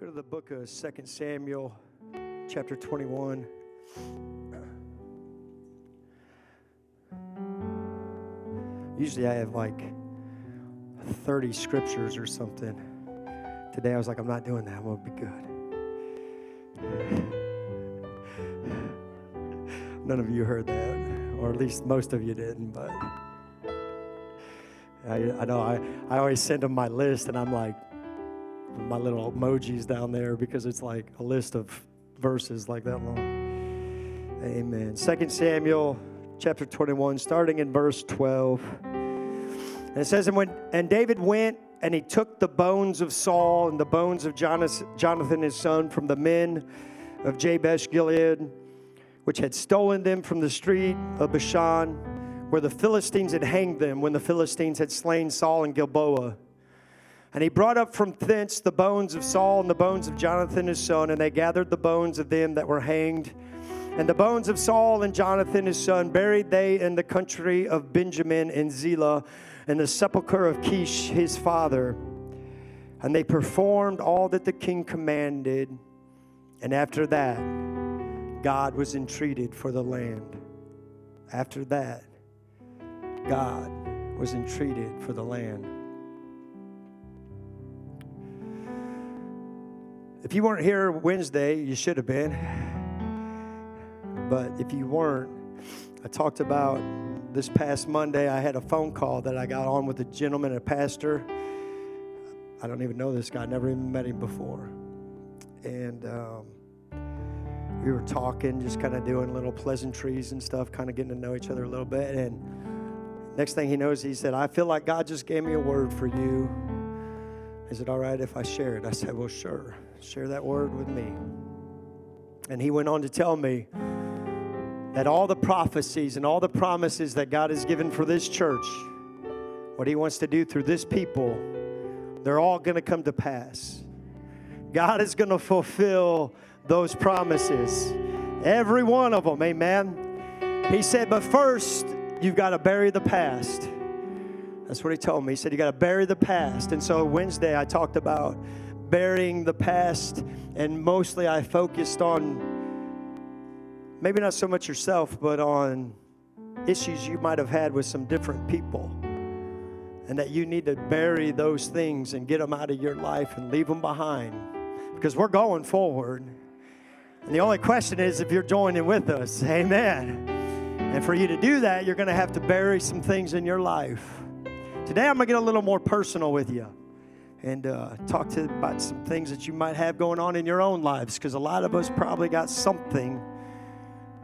Go to the book of 2 Samuel, chapter 21. Usually I have like 30 scriptures or something. Today I was like, I'm not doing that. I'm going to be good. None of you heard that, or at least most of you didn't, but I, I know I, I always send them my list, and I'm like, my little emojis down there because it's like a list of verses like that long. Amen. Second Samuel chapter 21, starting in verse 12. And it says, and, when, and David went and he took the bones of Saul and the bones of Jonathan his son from the men of Jabesh Gilead, which had stolen them from the street of Bashan, where the Philistines had hanged them when the Philistines had slain Saul and Gilboa. And he brought up from thence the bones of Saul and the bones of Jonathan his son, and they gathered the bones of them that were hanged. And the bones of Saul and Jonathan his son buried they in the country of Benjamin in Zelah, in the sepulchre of Kish his father. And they performed all that the king commanded. And after that, God was entreated for the land. After that, God was entreated for the land. If you weren't here Wednesday, you should have been. But if you weren't, I talked about this past Monday. I had a phone call that I got on with a gentleman, a pastor. I don't even know this guy, never even met him before. And um, we were talking, just kind of doing little pleasantries and stuff, kind of getting to know each other a little bit. And next thing he knows, he said, I feel like God just gave me a word for you. Is it all right if I share it? I said, Well, sure. Share that word with me. And he went on to tell me that all the prophecies and all the promises that God has given for this church, what he wants to do through this people, they're all going to come to pass. God is going to fulfill those promises. Every one of them, amen. He said, but first, you've got to bury the past. That's what he told me. He said, You got to bury the past. And so Wednesday, I talked about burying the past, and mostly I focused on maybe not so much yourself, but on issues you might have had with some different people. And that you need to bury those things and get them out of your life and leave them behind. Because we're going forward. And the only question is if you're joining with us. Amen. And for you to do that, you're going to have to bury some things in your life. Today, I'm going to get a little more personal with you and uh, talk to about some things that you might have going on in your own lives because a lot of us probably got something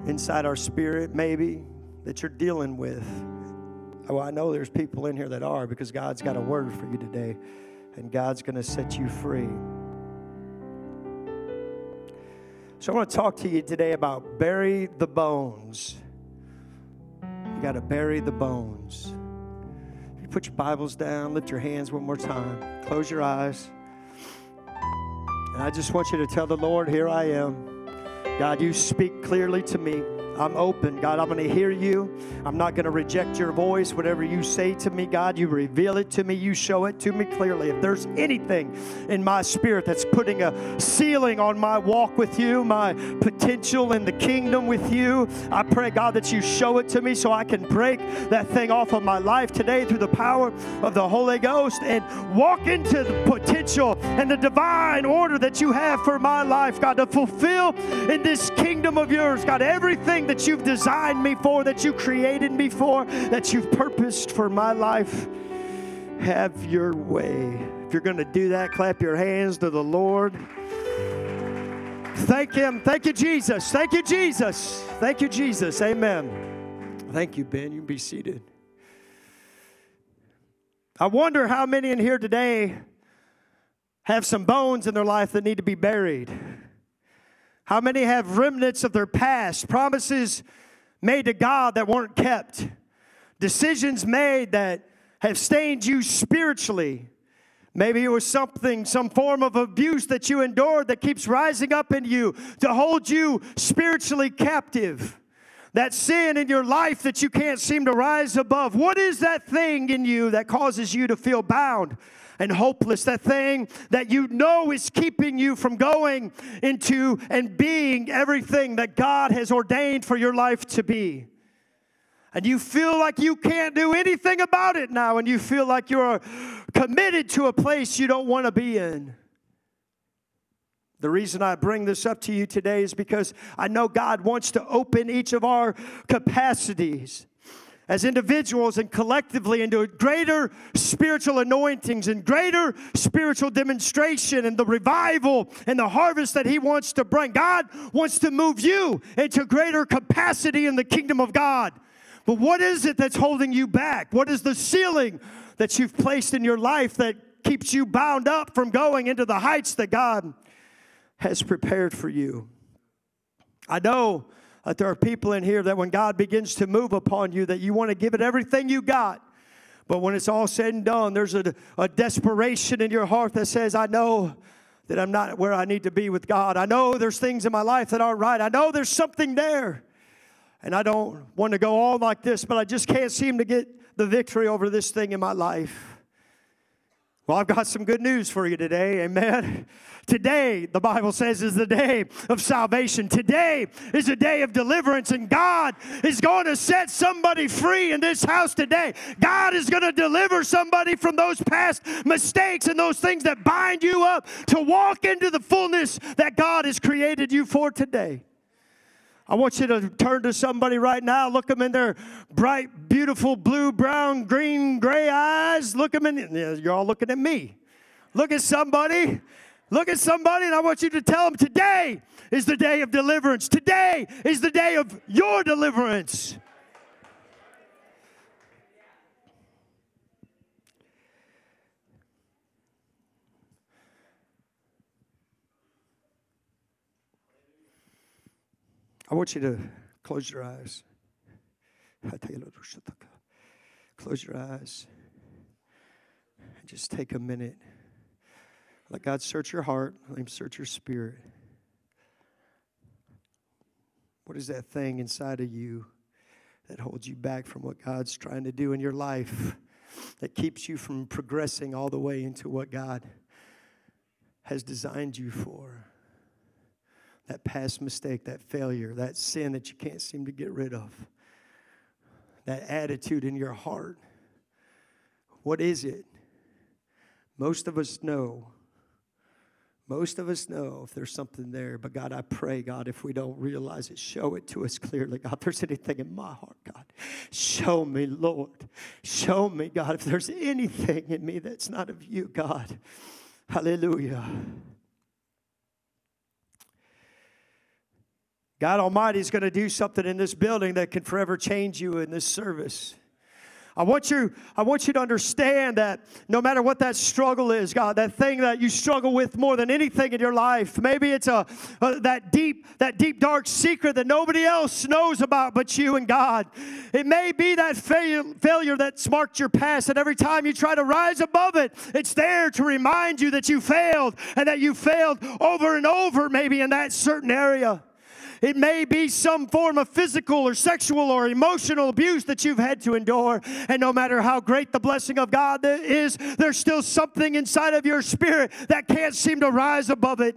inside our spirit, maybe, that you're dealing with. Well, I know there's people in here that are because God's got a word for you today, and God's going to set you free. So I want to talk to you today about bury the bones. You got to bury the bones put your Bibles down, lift your hands one more time, close your eyes. And I just want you to tell the Lord, Here I am. God, you speak clearly to me. I'm open. God, I'm going to hear you. I'm not going to reject your voice. Whatever you say to me, God, you reveal it to me. You show it to me clearly. If there's anything in my spirit that's putting a ceiling on my walk with you, my potential in the kingdom with you, I pray, God, that you show it to me so I can break that thing off of my life today through the power of the Holy Ghost and walk into the potential and the divine order that you have for my life, God, to fulfill in this kingdom of yours, God, everything that you've designed me for, that you created me for, that you've purposed for my life. Have your way. If you're going to do that, clap your hands to the Lord. Thank Him. Thank you, Jesus. Thank you, Jesus. Thank you, Jesus. Amen. Thank you, Ben. You can be seated. I wonder how many in here today have some bones in their life that need to be buried. How many have remnants of their past, promises made to God that weren't kept, decisions made that have stained you spiritually? Maybe it was something, some form of abuse that you endured that keeps rising up in you to hold you spiritually captive. That sin in your life that you can't seem to rise above. What is that thing in you that causes you to feel bound? And hopeless, that thing that you know is keeping you from going into and being everything that God has ordained for your life to be. And you feel like you can't do anything about it now, and you feel like you're committed to a place you don't want to be in. The reason I bring this up to you today is because I know God wants to open each of our capacities as individuals and collectively into greater spiritual anointings and greater spiritual demonstration and the revival and the harvest that He wants to bring. God wants to move you into greater capacity in the kingdom of God. But what is it that's holding you back? What is the ceiling that you've placed in your life that keeps you bound up from going into the heights that God has prepared for you? I know that there are people in here that when God begins to move upon you, that you want to give it everything you got. But when it's all said and done, there's a, a desperation in your heart that says, I know that I'm not where I need to be with God. I know there's things in my life that aren't right. I know there's something there. And I don't want to go on like this, but I just can't seem to get the victory over this thing in my life. Well, I've got some good news for you today. Amen. Today, the Bible says, is the day of salvation. Today is a day of deliverance, and God is going to set somebody free in this house today. God is going to deliver somebody from those past mistakes and those things that bind you up to walk into the fullness that God has created you for today. I want you to turn to somebody right now. Look them in their bright, beautiful blue, brown, green, gray eyes. Look them in. You're all looking at me. Look at somebody. Look at somebody, and I want you to tell them today is the day of deliverance. Today is the day of your deliverance. I want you to close your eyes. Close your eyes. And just take a minute. Let God search your heart. Let Him search your spirit. What is that thing inside of you that holds you back from what God's trying to do in your life? That keeps you from progressing all the way into what God has designed you for? That past mistake, that failure, that sin that you can't seem to get rid of, that attitude in your heart. What is it? Most of us know. Most of us know if there's something there, but God, I pray, God, if we don't realize it, show it to us clearly. God, if there's anything in my heart, God, show me, Lord. Show me, God, if there's anything in me that's not of you, God. Hallelujah. God Almighty is going to do something in this building that can forever change you in this service. I want you, I want you to understand that no matter what that struggle is, God, that thing that you struggle with more than anything in your life, maybe it's a, a that deep, that deep dark secret that nobody else knows about but you and God. It may be that fail, failure that's marked your past, and every time you try to rise above it, it's there to remind you that you failed and that you failed over and over, maybe in that certain area. It may be some form of physical or sexual or emotional abuse that you've had to endure. And no matter how great the blessing of God is, there's still something inside of your spirit that can't seem to rise above it.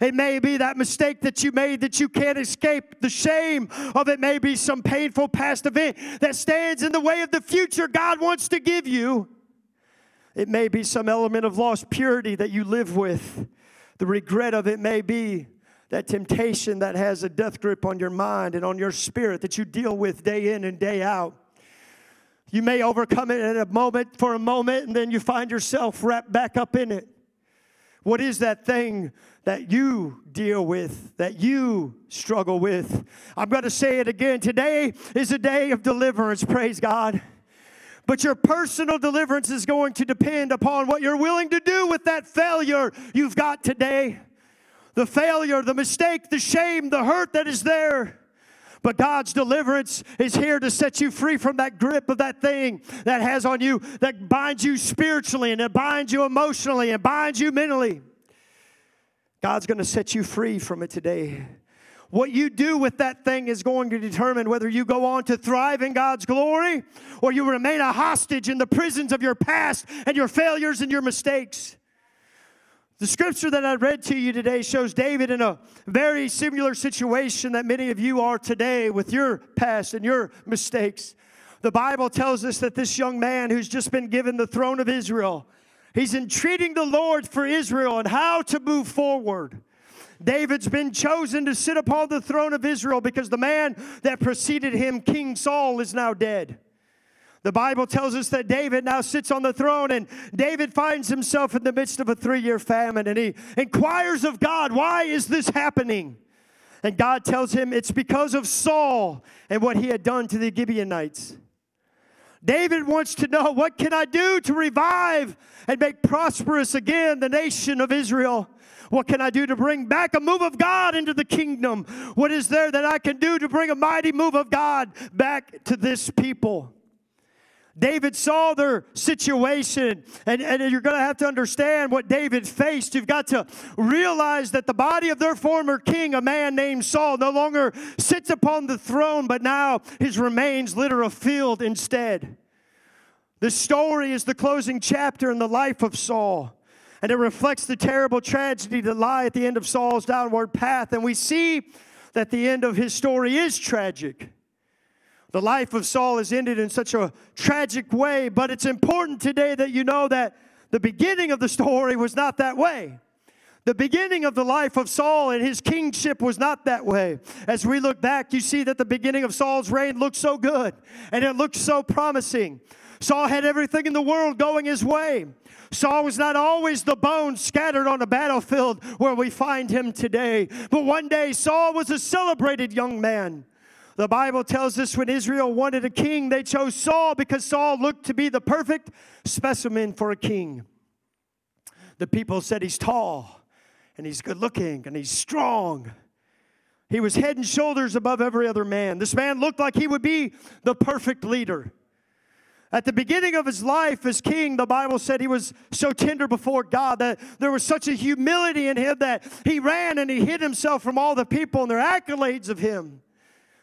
It may be that mistake that you made that you can't escape. The shame of it may be some painful past event that stands in the way of the future God wants to give you. It may be some element of lost purity that you live with. The regret of it may be that temptation that has a death grip on your mind and on your spirit that you deal with day in and day out. You may overcome it in a moment for a moment, and then you find yourself wrapped back up in it. What is that thing that you deal with, that you struggle with? I'm going to say it again. Today is a day of deliverance, praise God. But your personal deliverance is going to depend upon what you're willing to do with that failure you've got today the failure, the mistake, the shame, the hurt that is there. But God's deliverance is here to set you free from that grip of that thing that has on you, that binds you spiritually and it binds you emotionally and binds you mentally. God's going to set you free from it today. What you do with that thing is going to determine whether you go on to thrive in God's glory or you remain a hostage in the prisons of your past and your failures and your mistakes. The scripture that I read to you today shows David in a very similar situation that many of you are today with your past and your mistakes. The Bible tells us that this young man who's just been given the throne of Israel, he's entreating the Lord for Israel and how to move forward. David's been chosen to sit upon the throne of Israel because the man that preceded him, King Saul, is now dead. The Bible tells us that David now sits on the throne, and David finds himself in the midst of a three year famine, and he inquires of God, Why is this happening? And God tells him it's because of Saul and what he had done to the Gibeonites. David wants to know what can I do to revive and make prosperous again the nation of Israel? What can I do to bring back a move of God into the kingdom? What is there that I can do to bring a mighty move of God back to this people? David saw their situation, and, and you're going to have to understand what David faced. You've got to realize that the body of their former king, a man named Saul, no longer sits upon the throne, but now his remains litter a field instead. This story is the closing chapter in the life of Saul and it reflects the terrible tragedy that lie at the end of Saul's downward path. And we see that the end of his story is tragic. The life of Saul has ended in such a tragic way, but it's important today that you know that the beginning of the story was not that way. The beginning of the life of Saul and his kingship was not that way. As we look back, you see that the beginning of Saul's reign looked so good and it looked so promising. Saul had everything in the world going his way. Saul was not always the bones scattered on a battlefield where we find him today. But one day, Saul was a celebrated young man. The Bible tells us when Israel wanted a king, they chose Saul because Saul looked to be the perfect specimen for a king. The people said he's tall and he's good looking and he's strong. He was head and shoulders above every other man. This man looked like he would be the perfect leader. At the beginning of his life as king, the Bible said he was so tender before God that there was such a humility in him that he ran and he hid himself from all the people and their accolades of him.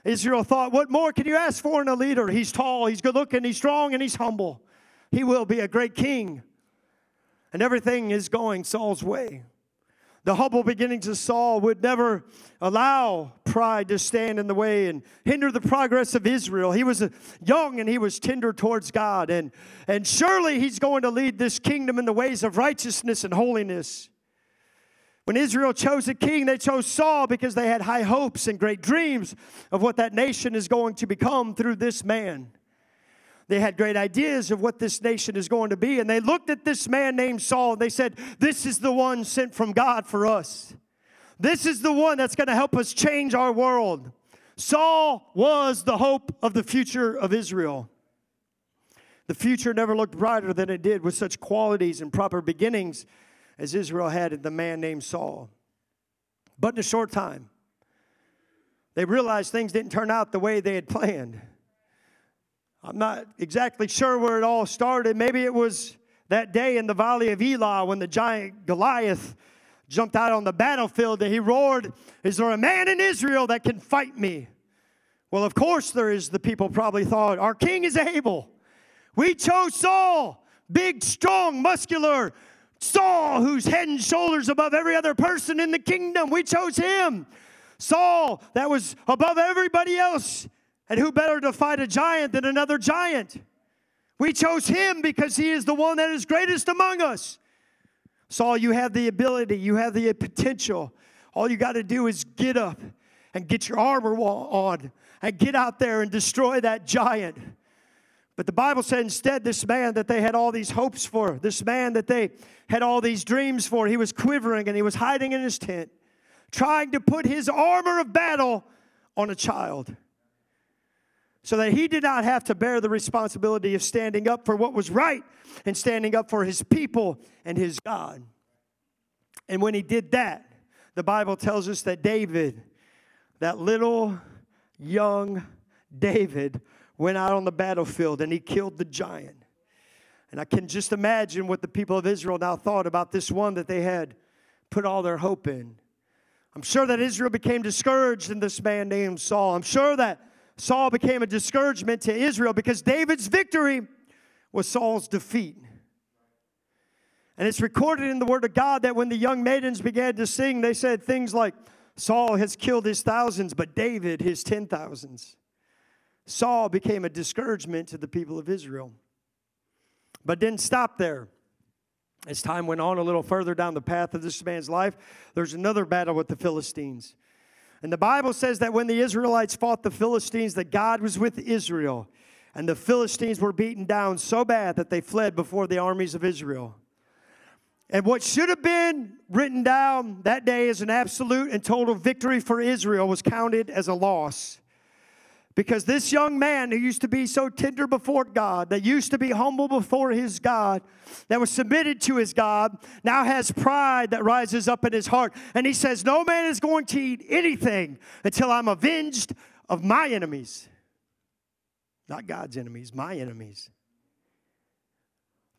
Israel thought, What more can you ask for in a leader? He's tall, he's good looking, he's strong, and he's humble. He will be a great king. And everything is going Saul's way. The humble beginnings of Saul would never allow pride to stand in the way and hinder the progress of Israel. He was uh, young and he was tender towards God. And, and surely he's going to lead this kingdom in the ways of righteousness and holiness. When Israel chose a king, they chose Saul because they had high hopes and great dreams of what that nation is going to become through this man. They had great ideas of what this nation is going to be. And they looked at this man named Saul and they said, This is the one sent from God for us. This is the one that's going to help us change our world. Saul was the hope of the future of Israel. The future never looked brighter than it did with such qualities and proper beginnings as Israel had the man named Saul. But in a short time, they realized things didn't turn out the way they had planned. I'm not exactly sure where it all started. Maybe it was that day in the valley of Elah when the giant Goliath jumped out on the battlefield and he roared, Is there a man in Israel that can fight me? Well, of course there is, the people probably thought. Our king is able. We chose Saul, big, strong, muscular Saul, who's head and shoulders above every other person in the kingdom. We chose him. Saul, that was above everybody else. And who better to fight a giant than another giant? We chose him because he is the one that is greatest among us. Saul, you have the ability, you have the potential. All you got to do is get up and get your armor on and get out there and destroy that giant. But the Bible said instead, this man that they had all these hopes for, this man that they had all these dreams for, he was quivering and he was hiding in his tent, trying to put his armor of battle on a child so that he did not have to bear the responsibility of standing up for what was right and standing up for his people and his God. And when he did that, the Bible tells us that David, that little young David, went out on the battlefield and he killed the giant. And I can just imagine what the people of Israel now thought about this one that they had put all their hope in. I'm sure that Israel became discouraged in this man named Saul. I'm sure that Saul became a discouragement to Israel because David's victory was Saul's defeat. And it's recorded in the Word of God that when the young maidens began to sing, they said things like, Saul has killed his thousands, but David his ten thousands. Saul became a discouragement to the people of Israel. But didn't stop there. As time went on a little further down the path of this man's life, there's another battle with the Philistines. And the Bible says that when the Israelites fought the Philistines, that God was with Israel. And the Philistines were beaten down so bad that they fled before the armies of Israel. And what should have been written down that day as an absolute and total victory for Israel was counted as a loss. Because this young man who used to be so tender before God, that used to be humble before his God, that was submitted to his God, now has pride that rises up in his heart. And he says, No man is going to eat anything until I'm avenged of my enemies. Not God's enemies, my enemies.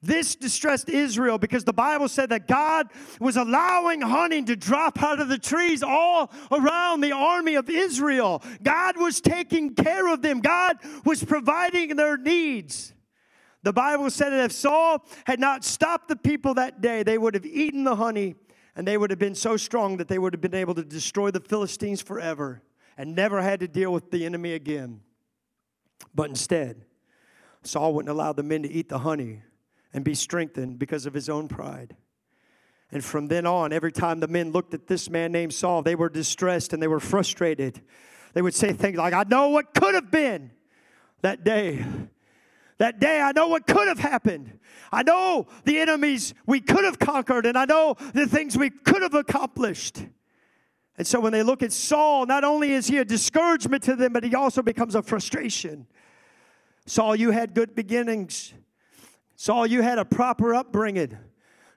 This distressed Israel because the Bible said that God was allowing honey to drop out of the trees all around the army of Israel. God was taking care of them, God was providing their needs. The Bible said that if Saul had not stopped the people that day, they would have eaten the honey and they would have been so strong that they would have been able to destroy the Philistines forever and never had to deal with the enemy again. But instead, Saul wouldn't allow the men to eat the honey and be strengthened because of his own pride. And from then on, every time the men looked at this man named Saul, they were distressed and they were frustrated. They would say things like, I know what could have been that day. That day, I know what could have happened. I know the enemies we could have conquered, and I know the things we could have accomplished. And so when they look at Saul, not only is he a discouragement to them, but he also becomes a frustration. Saul, you had good beginnings. Saul, you had a proper upbringing.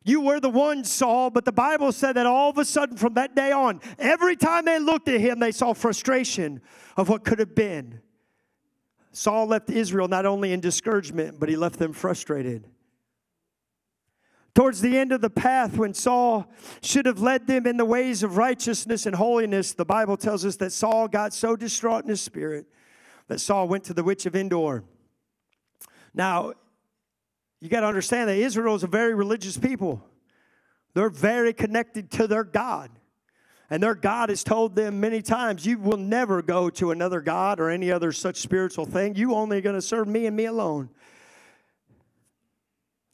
You were the one, Saul, but the Bible said that all of a sudden from that day on, every time they looked at him, they saw frustration of what could have been. Saul left Israel not only in discouragement, but he left them frustrated. Towards the end of the path, when Saul should have led them in the ways of righteousness and holiness, the Bible tells us that Saul got so distraught in his spirit that Saul went to the witch of Endor. Now, you got to understand that Israel is a very religious people. They're very connected to their God. And their God has told them many times, You will never go to another God or any other such spiritual thing. You only going to serve me and me alone.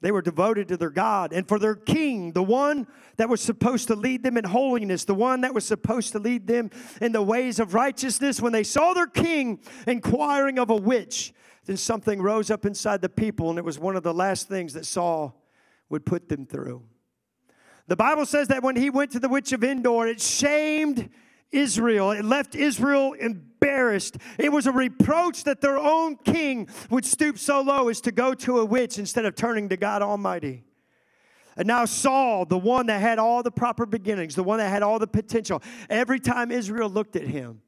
They were devoted to their God and for their king, the one that was supposed to lead them in holiness, the one that was supposed to lead them in the ways of righteousness. When they saw their king inquiring of a witch, then something rose up inside the people, and it was one of the last things that Saul would put them through. The Bible says that when he went to the witch of Endor, it shamed Israel. It left Israel embarrassed. It was a reproach that their own king would stoop so low as to go to a witch instead of turning to God Almighty. And now Saul, the one that had all the proper beginnings, the one that had all the potential, every time Israel looked at him,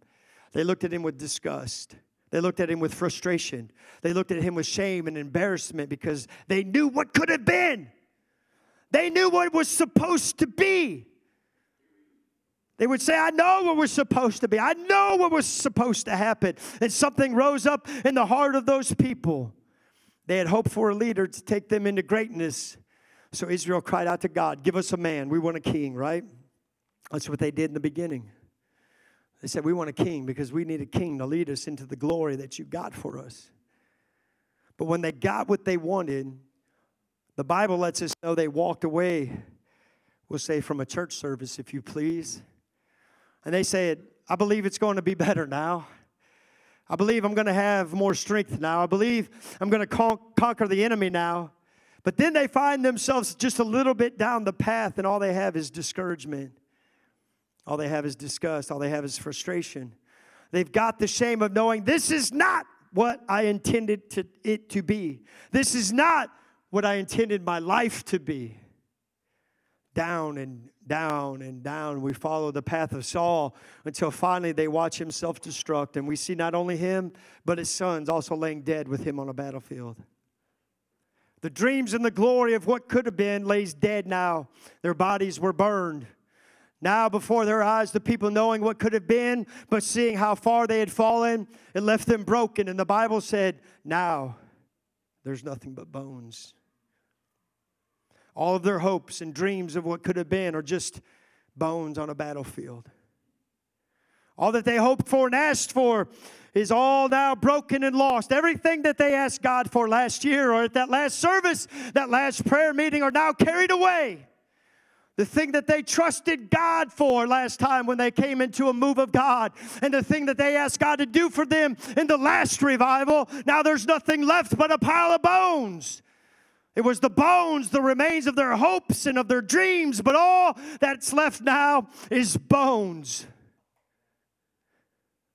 they looked at him with disgust. They looked at him with frustration. They looked at him with shame and embarrassment because they knew what could have been. They knew what was supposed to be. They would say, I know what was supposed to be. I know what was supposed to happen. And something rose up in the heart of those people. They had hoped for a leader to take them into greatness. So Israel cried out to God, Give us a man. We want a king, right? That's what they did in the beginning. They said, We want a king because we need a king to lead us into the glory that you got for us. But when they got what they wanted, the Bible lets us know they walked away, we'll say, from a church service, if you please. And they said, I believe it's going to be better now. I believe I'm going to have more strength now. I believe I'm going to con- conquer the enemy now. But then they find themselves just a little bit down the path, and all they have is discouragement. All they have is disgust. All they have is frustration. They've got the shame of knowing this is not what I intended to, it to be. This is not what I intended my life to be. Down and down and down. We follow the path of Saul until finally they watch him self destruct. And we see not only him, but his sons also laying dead with him on a battlefield. The dreams and the glory of what could have been lays dead now. Their bodies were burned. Now, before their eyes, the people knowing what could have been, but seeing how far they had fallen, it left them broken. And the Bible said, Now there's nothing but bones. All of their hopes and dreams of what could have been are just bones on a battlefield. All that they hoped for and asked for is all now broken and lost. Everything that they asked God for last year or at that last service, that last prayer meeting, are now carried away. The thing that they trusted God for last time when they came into a move of God, and the thing that they asked God to do for them in the last revival, now there's nothing left but a pile of bones. It was the bones, the remains of their hopes and of their dreams, but all that's left now is bones.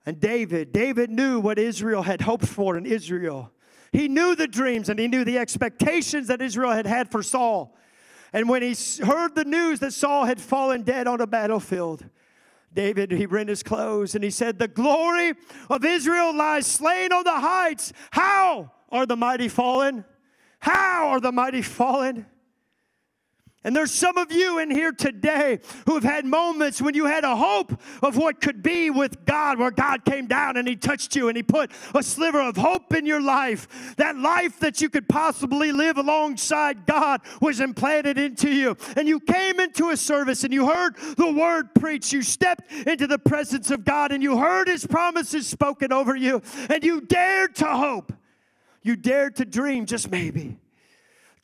And David, David knew what Israel had hoped for in Israel. He knew the dreams and he knew the expectations that Israel had had for Saul. And when he heard the news that Saul had fallen dead on a battlefield, David, he rent his clothes and he said, The glory of Israel lies slain on the heights. How are the mighty fallen? How are the mighty fallen? And there's some of you in here today who have had moments when you had a hope of what could be with God, where God came down and He touched you and He put a sliver of hope in your life. That life that you could possibly live alongside God was implanted into you. And you came into a service and you heard the word preached. You stepped into the presence of God and you heard His promises spoken over you. And you dared to hope. You dared to dream, just maybe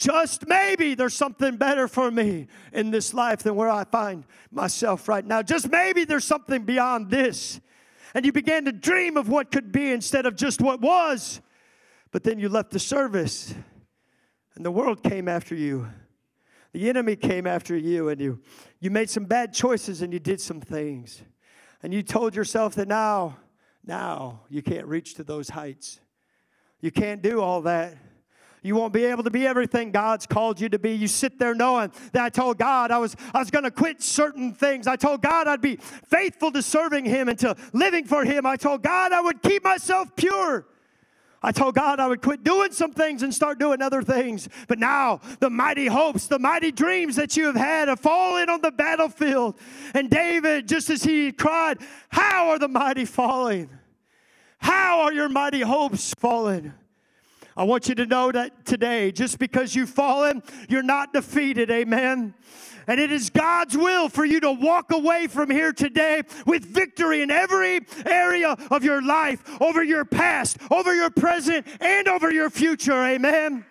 just maybe there's something better for me in this life than where I find myself right now. Just maybe there's something beyond this. And you began to dream of what could be instead of just what was. But then you left the service, and the world came after you. The enemy came after you, and you, you made some bad choices and you did some things. And you told yourself that now, now you can't reach to those heights. You can't do all that. You won't be able to be everything God's called you to be. You sit there knowing that I told God I was, I was going to quit certain things. I told God I'd be faithful to serving Him and to living for Him. I told God I would keep myself pure. I told God I would quit doing some things and start doing other things. But now the mighty hopes, the mighty dreams that you have had have fallen on the battlefield. And David, just as he cried, How are the mighty falling? How are your mighty hopes fallen? I want you to know that today, just because you've fallen, you're not defeated. Amen. And it is God's will for you to walk away from here today with victory in every area of your life, over your past, over your present, and over your future. Amen.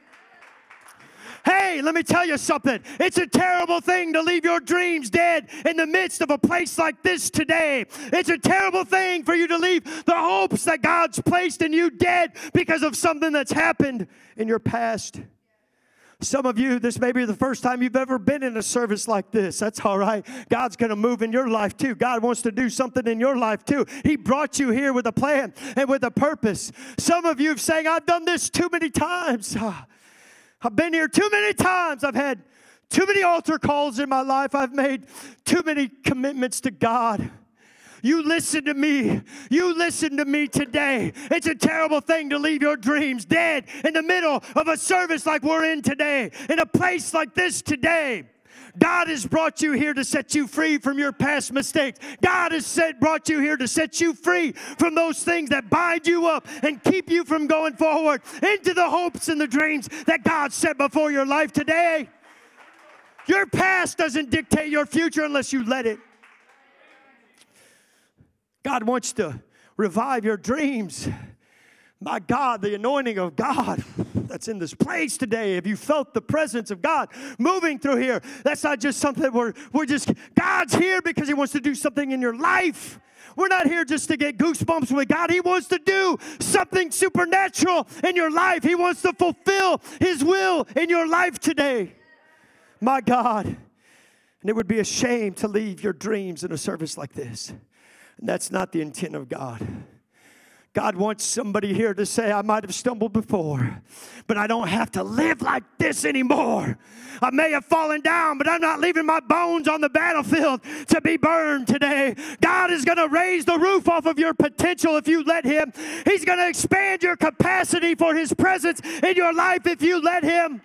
Hey, let me tell you something. It's a terrible thing to leave your dreams dead in the midst of a place like this today. It's a terrible thing for you to leave the hopes that God's placed in you dead because of something that's happened in your past. Some of you, this may be the first time you've ever been in a service like this. That's all right. God's going to move in your life too. God wants to do something in your life too. He brought you here with a plan and with a purpose. Some of you have saying, I've done this too many times. Ah, I've been here too many times. I've had too many altar calls in my life. I've made too many commitments to God. You listen to me. You listen to me today. It's a terrible thing to leave your dreams dead in the middle of a service like we're in today, in a place like this today. God has brought you here to set you free from your past mistakes. God has set, brought you here to set you free from those things that bind you up and keep you from going forward into the hopes and the dreams that God set before your life today. Your past doesn't dictate your future unless you let it. God wants to revive your dreams. My God, the anointing of God that's in this place today. Have you felt the presence of God moving through here? That's not just something where we're just, God's here because He wants to do something in your life. We're not here just to get goosebumps with God. He wants to do something supernatural in your life. He wants to fulfill His will in your life today. My God. And it would be a shame to leave your dreams in a service like this. And that's not the intent of God. God wants somebody here to say, I might have stumbled before, but I don't have to live like this anymore. I may have fallen down, but I'm not leaving my bones on the battlefield to be burned today. God is going to raise the roof off of your potential if you let Him. He's going to expand your capacity for His presence in your life if you let Him.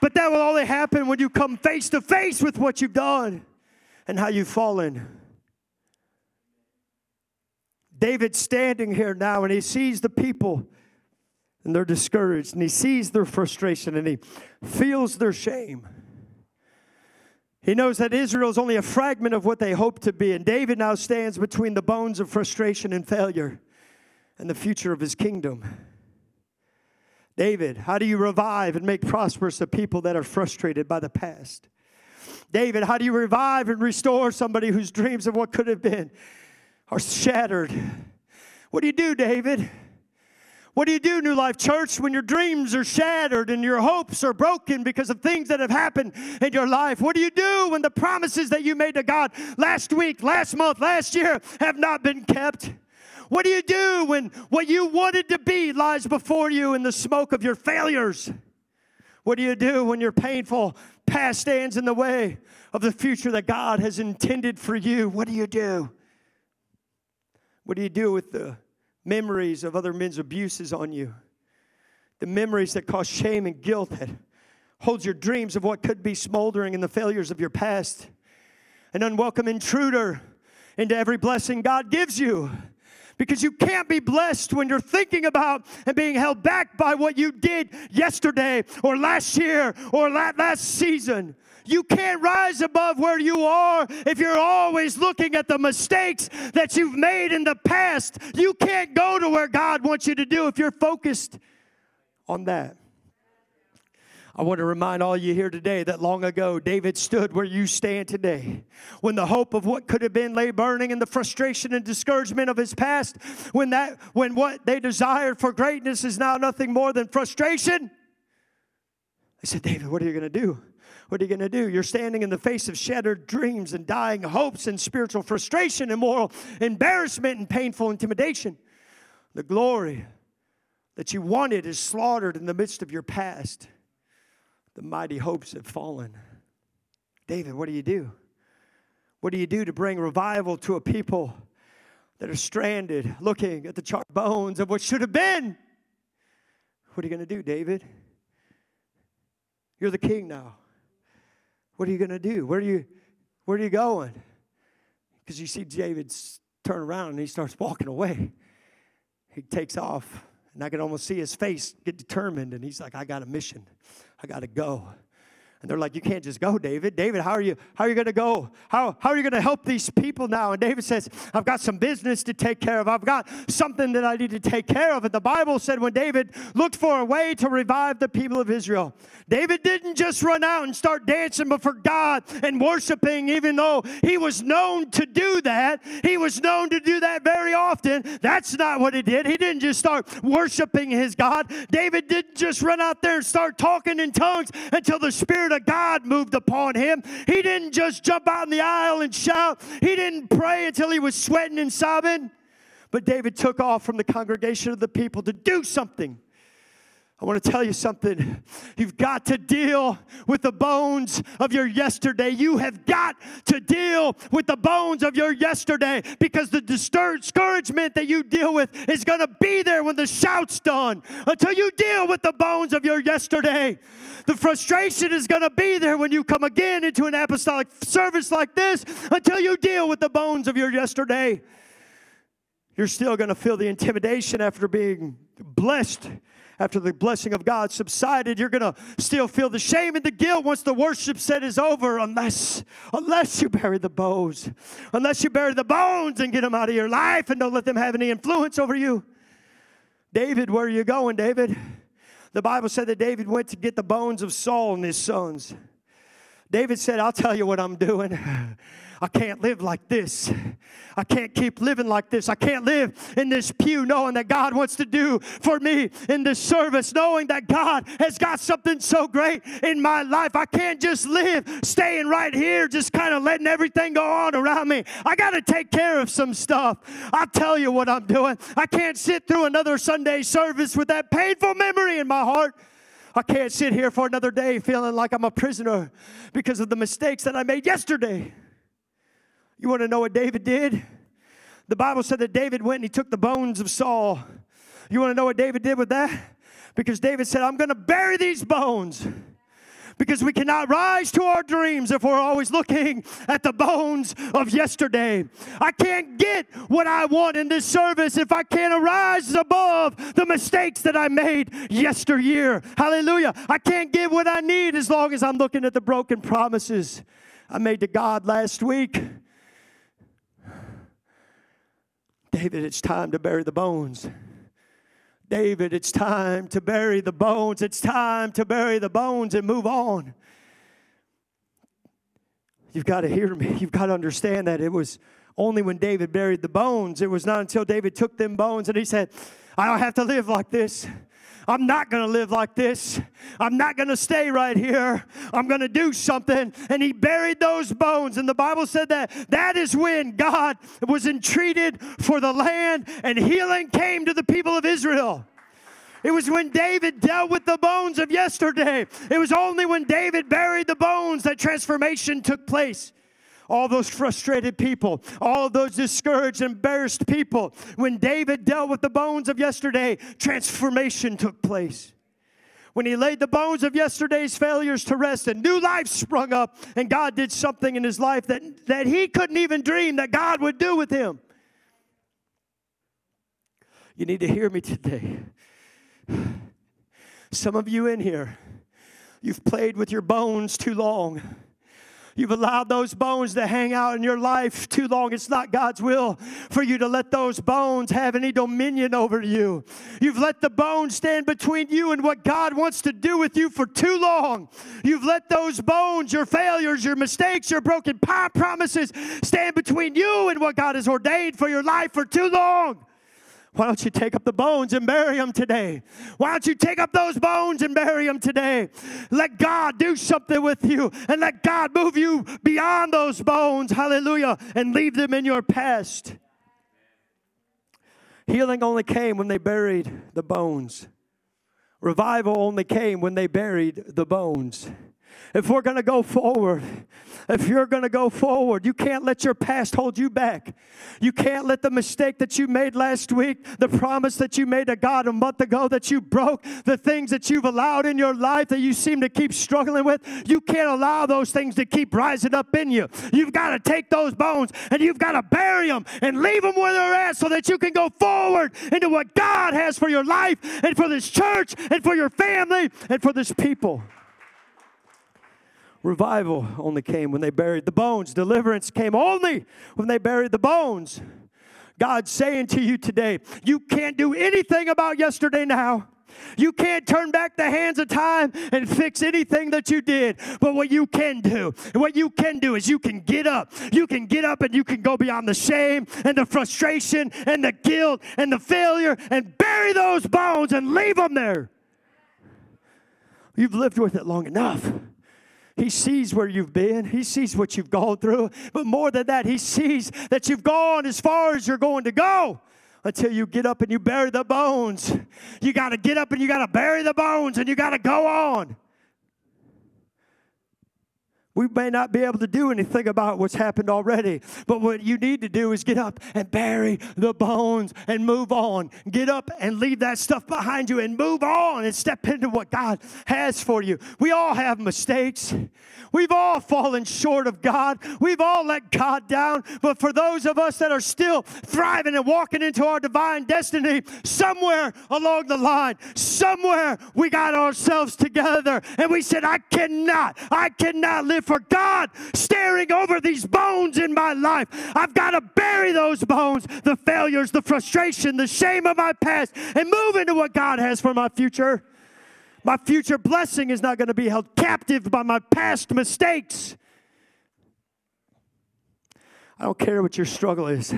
But that will only happen when you come face to face with what you've done and how you've fallen. David's standing here now and he sees the people and they're discouraged and he sees their frustration and he feels their shame. He knows that Israel is only a fragment of what they hope to be, and David now stands between the bones of frustration and failure and the future of his kingdom. David, how do you revive and make prosperous the people that are frustrated by the past? David, how do you revive and restore somebody whose dreams of what could have been are shattered? What do you do, David? What do you do, New Life Church, when your dreams are shattered and your hopes are broken because of things that have happened in your life? What do you do when the promises that you made to God last week, last month, last year have not been kept? What do you do when what you wanted to be lies before you in the smoke of your failures? What do you do when your painful past stands in the way of the future that God has intended for you? What do you do? What do you do with the memories of other men's abuses on you, the memories that cause shame and guilt that holds your dreams of what could be smoldering in the failures of your past, an unwelcome intruder into every blessing God gives you. Because you can't be blessed when you're thinking about and being held back by what you did yesterday or last year or last season. You can't rise above where you are if you're always looking at the mistakes that you've made in the past. You can't go to where God wants you to do if you're focused on that. I want to remind all you here today that long ago David stood where you stand today. When the hope of what could have been lay burning in the frustration and discouragement of his past, when that when what they desired for greatness is now nothing more than frustration. I said, David, what are you going to do? What are you going to do? You're standing in the face of shattered dreams and dying hopes and spiritual frustration and moral embarrassment and painful intimidation. The glory that you wanted is slaughtered in the midst of your past. The mighty hopes have fallen. David, what do you do? What do you do to bring revival to a people that are stranded, looking at the charred bones of what should have been? What are you going to do, David? You're the king now. What are you going to do? Where are you, where are you going? Because you see David turn around and he starts walking away. He takes off, and I can almost see his face get determined, and he's like, I got a mission. I got to go. And they're like, You can't just go, David. David, how are you, how are you gonna go? How, how are you gonna help these people now? And David says, I've got some business to take care of. I've got something that I need to take care of. And the Bible said when David looked for a way to revive the people of Israel, David didn't just run out and start dancing before God and worshiping, even though he was known to do that. He was known to do that very often. That's not what he did. He didn't just start worshiping his God. David didn't just run out there and start talking in tongues until the Spirit of God moved upon him. He didn't just jump out in the aisle and shout, he didn't pray until he was sweating and sobbing. But David took off from the congregation of the people to do something. I want to tell you something. You've got to deal with the bones of your yesterday. You have got to deal with the bones of your yesterday because the discouragement that you deal with is going to be there when the shout's done. Until you deal with the bones of your yesterday, the frustration is going to be there when you come again into an apostolic service like this. Until you deal with the bones of your yesterday, you're still going to feel the intimidation after being blessed after the blessing of God subsided, you're going to still feel the shame and the guilt once the worship set is over, unless, unless you bury the bones, unless you bury the bones and get them out of your life and don't let them have any influence over you. David, where are you going, David? The Bible said that David went to get the bones of Saul and his sons. David said, I'll tell you what I'm doing. I can't live like this. I can't keep living like this. I can't live in this pew knowing that God wants to do for me in this service, knowing that God has got something so great in my life. I can't just live staying right here, just kind of letting everything go on around me. I got to take care of some stuff. I'll tell you what I'm doing. I can't sit through another Sunday service with that painful memory in my heart. I can't sit here for another day feeling like I'm a prisoner because of the mistakes that I made yesterday. You want to know what David did? The Bible said that David went and he took the bones of Saul. You want to know what David did with that? Because David said, I'm going to bury these bones Because we cannot rise to our dreams if we're always looking at the bones of yesterday. I can't get what I want in this service if I can't arise above the mistakes that I made yesteryear. Hallelujah. I can't get what I need as long as I'm looking at the broken promises I made to God last week. David, it's time to bury the bones. David, it's time to bury the bones. It's time to bury the bones and move on. You've got to hear me. You've got to understand that it was only when David buried the bones, it was not until David took them bones and he said, I don't have to live like this. I'm not going to live like this. I'm not going to stay right here. I'm going to do something. And he buried those bones. And the Bible said that that is when God was entreated for the land and healing came to the people of Israel. It was when David dealt with the bones of yesterday. It was only when David buried the bones that transformation took place all those frustrated people, all those discouraged, embarrassed people. When David dealt with the bones of yesterday, transformation took place. When he laid the bones of yesterday's failures to rest, and new life sprung up, and God did something in his life that, that he couldn't even dream that God would do with him. You need to hear me today. Some of you in here, you've played with your bones too long. You've allowed those bones to hang out in your life too long. It's not God's will for you to let those bones have any dominion over you. You've let the bones stand between you and what God wants to do with you for too long. You've let those bones, your failures, your mistakes, your broken promises stand between you and what God has ordained for your life for too long. Why don't you take up the bones and bury them today? Why don't you take up those bones and bury them today? Let God do something with you and let God move you beyond those bones, hallelujah, and leave them in your past. Healing only came when they buried the bones. Revival only came when they buried the bones if we're going to go forward, if you're going to go forward, you can't let your past hold you back. You can't let the mistake that you made last week, the promise that you made to God a month ago that you broke, the things that you've allowed in your life that you seem to keep struggling with, you can't allow those things to keep rising up in you. You've got to take those bones and you've got to bury them and leave them where they're at so that you can go forward into what God has for your life and for this church and for your family and for this people. Revival only came when they buried the bones. Deliverance came only when they buried the bones. God's saying to you today, you can't do anything about yesterday now. You can't turn back the hands of time and fix anything that you did. But what you can do, and what you can do is you can get up. You can get up and you can go beyond the shame and the frustration and the guilt and the failure and bury those bones and leave them there. You've lived with it long enough. He sees where you've been, He sees what you've gone through. But more than that, He sees that you've gone as far as you're going to go until you get up and you bury the bones. You got to get up and you got to bury the bones and you got to go on. We may not be able to do anything about what's happened already, but what you need to do is get up and bury the bones and move on. Get up and leave that stuff behind you and move on and step into what God has for you. We all have mistakes. We've all fallen short of God. We've all let God down. But for those of us that are still thriving and walking into our divine destiny, somewhere along the line, somewhere we got ourselves together and we said, I cannot, I cannot live for God staring over these bones in my life. I've got to bury those bones, the failures, the frustration, the shame of my past, and move into what God has for my future. My future blessing is not going to be held captive by my past mistakes. I don't care what your struggle is.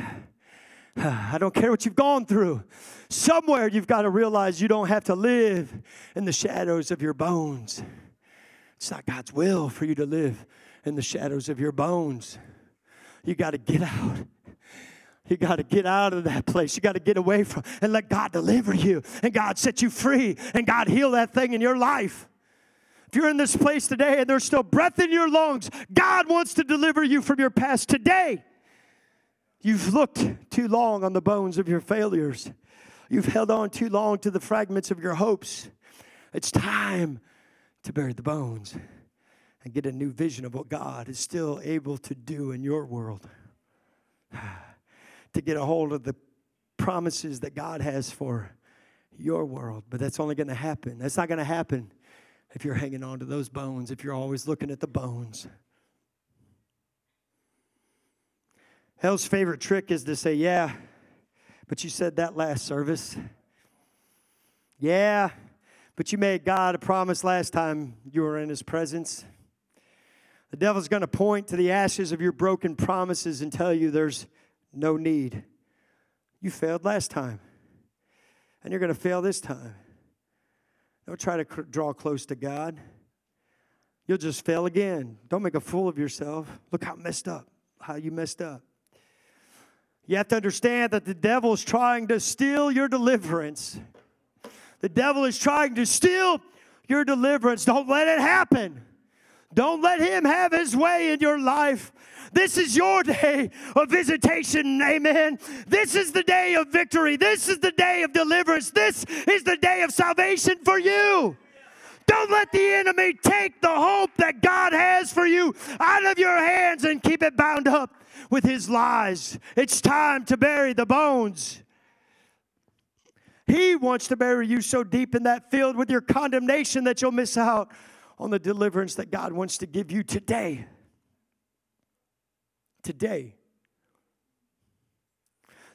I don't care what you've gone through. Somewhere you've got to realize you don't have to live in the shadows of your bones. It's not God's will for you to live in the shadows of your bones. You got to get out. You got to get out of that place. You got to get away from and let God deliver you and God set you free and God heal that thing in your life. If you're in this place today and there's still breath in your lungs, God wants to deliver you from your past today. You've looked too long on the bones of your failures. You've held on too long to the fragments of your hopes. It's time to bury the bones. and get a new vision of what God is still able to do in your world. to get a hold of the promises that God has for your world. But that's only going to happen. That's not going to happen if you're hanging on to those bones, if you're always looking at the bones. Hell's favorite trick is to say, Yeah, but you said that last service. Yeah, but you made God a promise last time you were in his presence. The devil's going to point to the ashes of your broken promises and tell you there's no need. You failed last time, and you're going to fail this time. Don't try to cr- draw close to God. You'll just fail again. Don't make a fool of yourself. Look how messed up, how you messed up. You have to understand that the devil is trying to steal your deliverance. The devil is trying to steal your deliverance. Don't let it happen. Don't let him have his way in your life. This is your day of visitation. Amen. This is the day of victory. This is the day of deliverance. This is the day of salvation for you. Don't let the enemy take the hope that God has for you out of your hands and keep it bound up with his lies. It's time to bury the bones. He wants to bury you so deep in that field with your condemnation that you'll miss out on the deliverance that God wants to give you today. Today.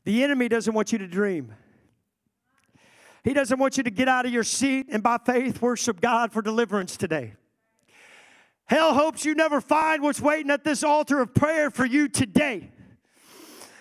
The enemy doesn't want you to dream. He doesn't want you to get out of your seat and by faith worship God for deliverance today. Hell hopes you never find what's waiting at this altar of prayer for you today.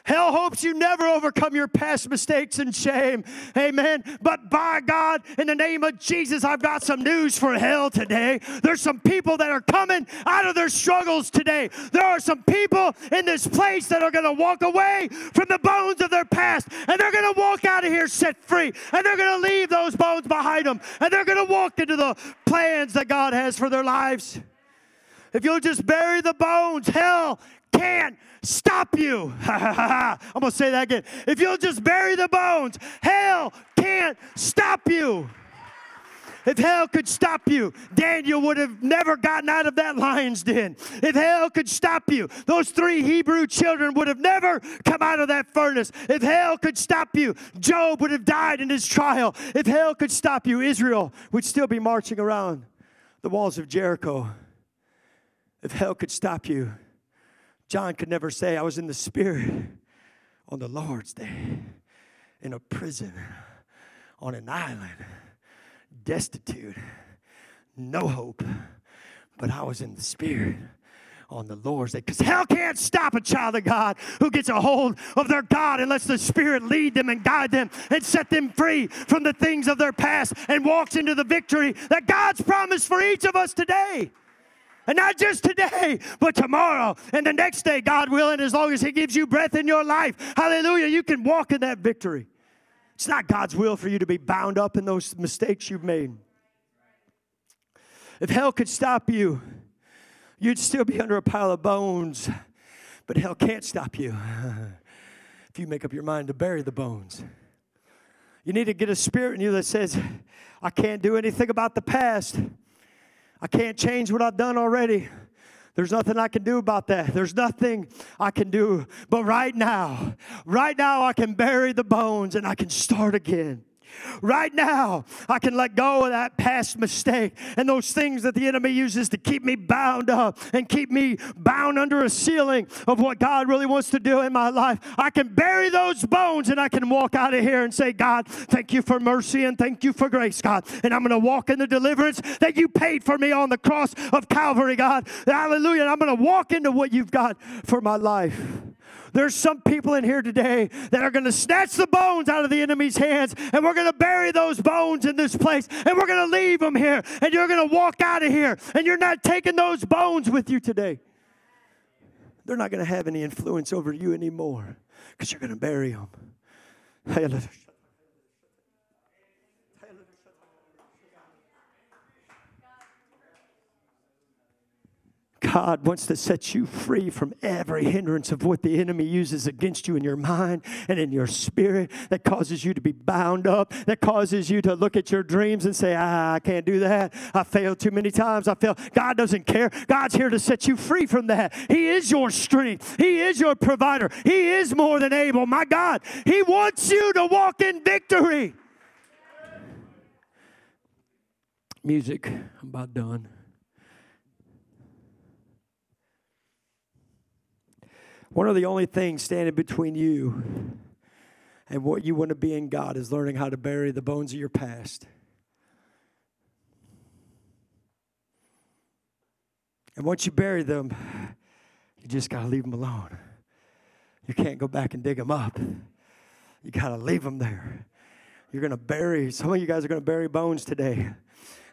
Hell hopes you never overcome your past mistakes and shame. Amen. But by God, in the name of Jesus, I've got some news for hell today. There's some people that are coming out of their struggles today. There are some people in this place that are going to walk away from the bones of their past and they're going to walk out of here set free and they're going to leave those bones behind them and they're going to walk into the plans that God has for their lives. If you'll just bury the bones, hell can't stop you. I'm going to say that again. If you'll just bury the bones, hell can't stop you. If hell could stop you, Daniel would have never gotten out of that lion's den. If hell could stop you, those three Hebrew children would have never come out of that furnace. If hell could stop you, Job would have died in his trial. If hell could stop you, Israel would still be marching around the walls of Jericho. If hell could stop you, John could never say, I was in the Spirit on the Lord's day, in a prison, on an island, destitute, no hope, but I was in the Spirit on the Lord's day. Because hell can't stop a child of God who gets a hold of their God and lets the Spirit lead them and guide them and set them free from the things of their past and walks into the victory that God's promised for each of us today. And not just today, but tomorrow and the next day, God willing, as long as He gives you breath in your life. Hallelujah. You can walk in that victory. It's not God's will for you to be bound up in those mistakes you've made. If hell could stop you, you'd still be under a pile of bones. But hell can't stop you if you make up your mind to bury the bones. You need to get a spirit in you that says, I can't do anything about the past. I can't change what I've done already. There's nothing I can do about that. There's nothing I can do. But right now, right now, I can bury the bones and I can start again. Right now, I can let go of that past mistake and those things that the enemy uses to keep me bound up and keep me bound under a ceiling of what God really wants to do in my life. I can bury those bones and I can walk out of here and say, God, thank you for mercy and thank you for grace, God. And I'm going to walk in the deliverance that you paid for me on the cross of Calvary, God. Hallelujah. And I'm going to walk into what you've got for my life. There's some people in here today that are going to snatch the bones out of the enemy's hands, and we're going to bury those bones in this place, and we're going to leave them here, and you're going to walk out of here, and you're not taking those bones with you today. They're not going to have any influence over you anymore because you're going to bury them. God wants to set you free from every hindrance of what the enemy uses against you in your mind and in your spirit that causes you to be bound up, that causes you to look at your dreams and say, ah, I can't do that. I failed too many times. I failed. God doesn't care. God's here to set you free from that. He is your strength, He is your provider. He is more than able. My God, He wants you to walk in victory. Music, I'm about done. One of the only things standing between you and what you want to be in God is learning how to bury the bones of your past. And once you bury them, you just got to leave them alone. You can't go back and dig them up. You got to leave them there. You're going to bury, some of you guys are going to bury bones today.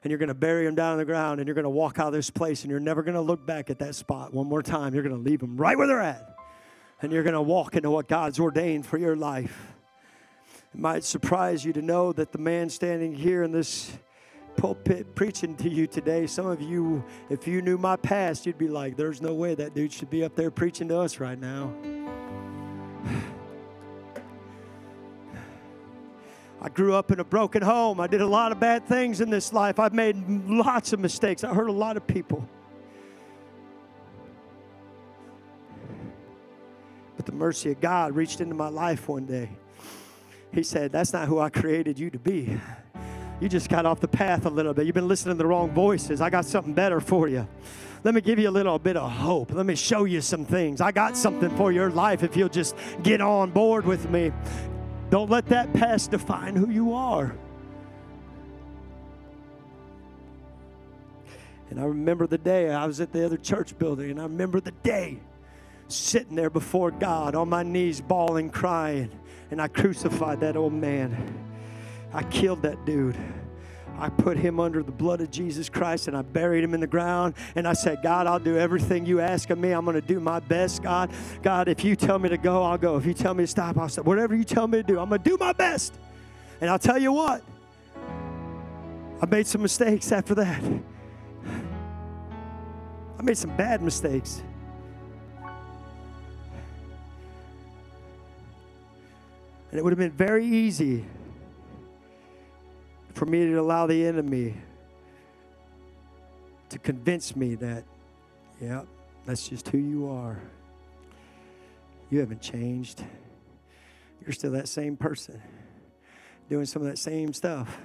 And you're going to bury them down in the ground and you're going to walk out of this place and you're never going to look back at that spot one more time. You're going to leave them right where they're at and you're going to walk into what God's ordained for your life. It might surprise you to know that the man standing here in this pulpit preaching to you today, some of you, if you knew my past, you'd be like, there's no way that dude should be up there preaching to us right now. I grew up in a broken home. I did a lot of bad things in this life. I've made lots of mistakes. I hurt a lot of people. But the mercy of God reached into my life one day. He said, That's not who I created you to be. You just got off the path a little bit. You've been listening to the wrong voices. I got something better for you. Let me give you a little bit of hope. Let me show you some things. I got something for your life if you'll just get on board with me. Don't let that past define who you are. And I remember the day I was at the other church building, and I remember the day sitting there before God on my knees, bawling, crying, and I crucified that old man. I killed that dude. I put him under the blood of Jesus Christ and I buried him in the ground. And I said, God, I'll do everything you ask of me. I'm going to do my best, God. God, if you tell me to go, I'll go. If you tell me to stop, I'll stop. Whatever you tell me to do, I'm going to do my best. And I'll tell you what, I made some mistakes after that. I made some bad mistakes. And it would have been very easy for me to allow the enemy to convince me that, yeah, that's just who you are. You haven't changed. You're still that same person, doing some of that same stuff.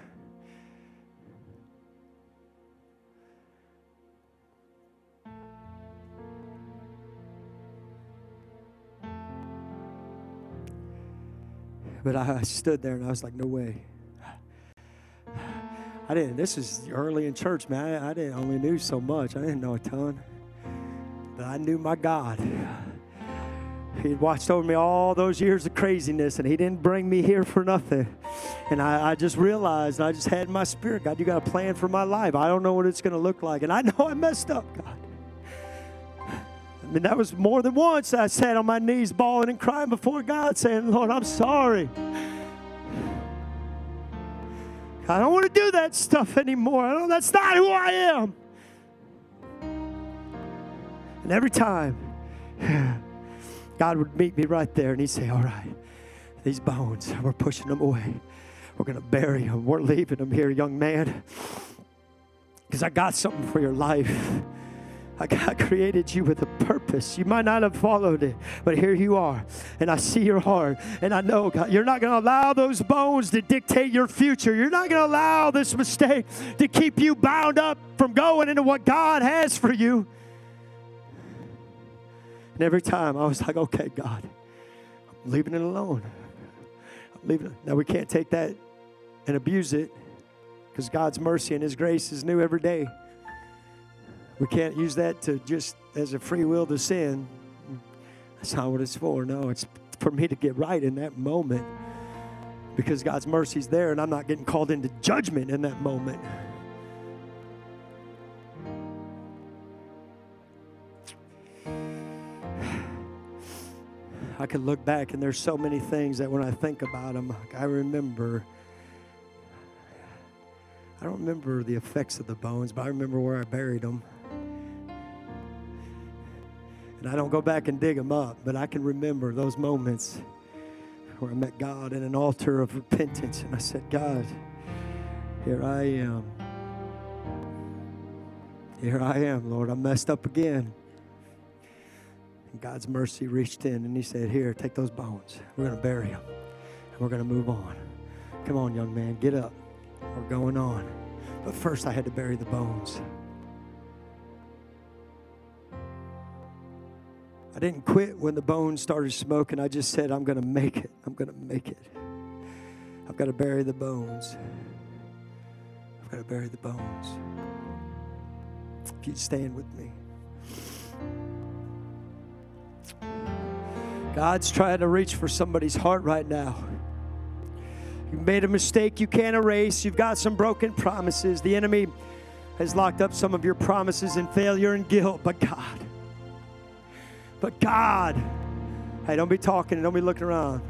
But I stood there and I was like, no way. I didn't, this is early in church, man. I, I didn't only knew so much. I didn't know a ton. But I knew my God. He'd watched over me all those years of craziness, and He didn't bring me here for nothing. And I, I just realized, I just had my spirit, God, you got a plan for my life. I don't know what it's going to look like. And I know I messed up, God. I mean, that was more than once I sat on my knees bawling and crying before God, saying, Lord, I'm sorry. I don't want to do that stuff anymore. I don't, that's not who I am. And every time, God would meet me right there and he'd say, All right, these bones, we're pushing them away. We're going to bury them. We're leaving them here, young man. Because I got something for your life. God created you with a purpose. You might not have followed it, but here you are. And I see your heart. And I know, God, you're not going to allow those bones to dictate your future. You're not going to allow this mistake to keep you bound up from going into what God has for you. And every time I was like, okay, God, I'm leaving it alone. I'm leaving it. Now, we can't take that and abuse it because God's mercy and His grace is new every day. We can't use that to just as a free will to sin. That's not what it's for. No, it's for me to get right in that moment because God's mercy's there and I'm not getting called into judgment in that moment. I can look back and there's so many things that when I think about them, I remember. I don't remember the effects of the bones, but I remember where I buried them. And I don't go back and dig them up, but I can remember those moments where I met God in an altar of repentance. And I said, God, here I am. Here I am, Lord. I messed up again. And God's mercy reached in and He said, Here, take those bones. We're going to bury them. And we're going to move on. Come on, young man, get up. We're going on. But first, I had to bury the bones. I didn't quit when the bones started smoking. I just said, I'm going to make it. I'm going to make it. I've got to bury the bones. I've got to bury the bones. If you'd stand with me. God's trying to reach for somebody's heart right now. You made a mistake you can't erase. You've got some broken promises. The enemy has locked up some of your promises in failure and guilt, but God, but God, hey, don't be talking and don't be looking around.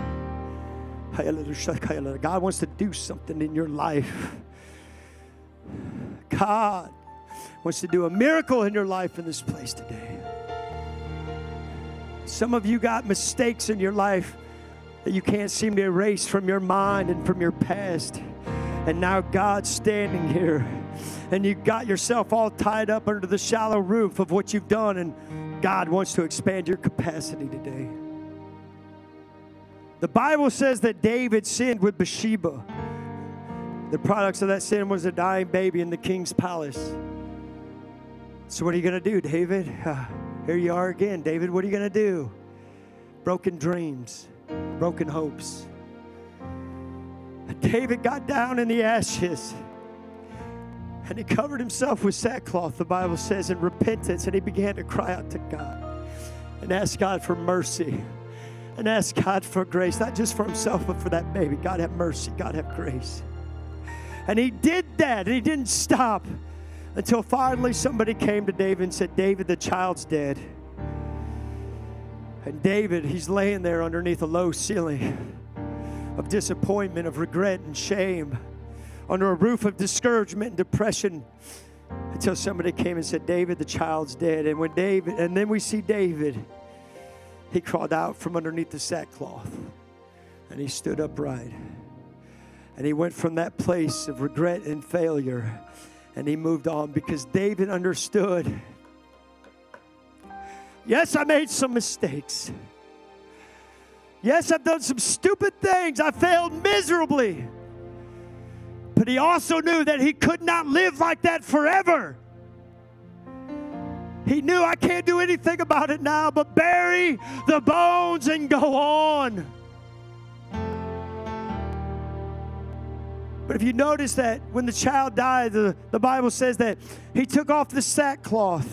God wants to do something in your life. God wants to do a miracle in your life in this place today. Some of you got mistakes in your life that you can't seem to erase from your mind and from your past. And now God's standing here, and you got yourself all tied up under the shallow roof of what you've done, and God wants to expand your capacity today. The Bible says that David sinned with Bathsheba. The products of that sin was a dying baby in the king's palace. So, what are you going to do, David? Uh, here you are again. David, what are you going to do? Broken dreams, broken hopes. David got down in the ashes and he covered himself with sackcloth, the Bible says, in repentance, and he began to cry out to God and ask God for mercy and ask God for grace, not just for himself, but for that baby. God have mercy, God have grace. And he did that, and he didn't stop until finally somebody came to David and said, David, the child's dead. And David, he's laying there underneath a low ceiling of disappointment, of regret and shame, under a roof of discouragement and depression until somebody came and said, David, the child's dead. And when David, and then we see David, he crawled out from underneath the sackcloth and he stood upright. And he went from that place of regret and failure and he moved on because David understood. Yes, I made some mistakes. Yes, I've done some stupid things. I failed miserably. But he also knew that he could not live like that forever. He knew I can't do anything about it now but bury the bones and go on. But if you notice that when the child died, the, the Bible says that he took off the sackcloth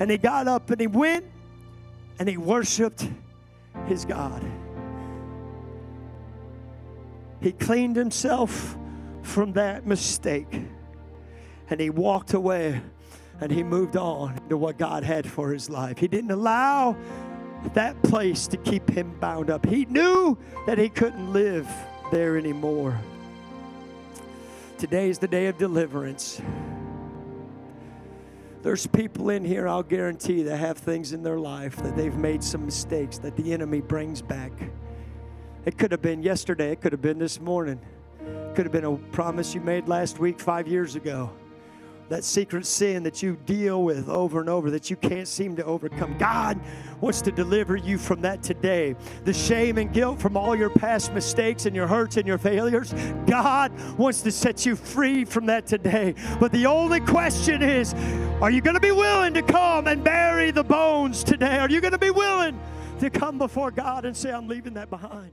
and he got up and he went and he worshiped his God. He cleaned himself from that mistake and he walked away and he moved on to what God had for his life. He didn't allow that place to keep him bound up. He knew that he couldn't live there anymore. Today is the day of deliverance. There's people in here, I'll guarantee, that have things in their life that they've made some mistakes that the enemy brings back. It could have been yesterday, it could have been this morning, could have been a promise you made last week, five years ago that secret sin that you deal with over and over that you can't seem to overcome. God wants to deliver you from that today. The shame and guilt from all your past mistakes and your hurts and your failures. God wants to set you free from that today. But the only question is are you going to be willing to come and bury the bones today? Are you going to be willing to come before God and say, I'm leaving that behind?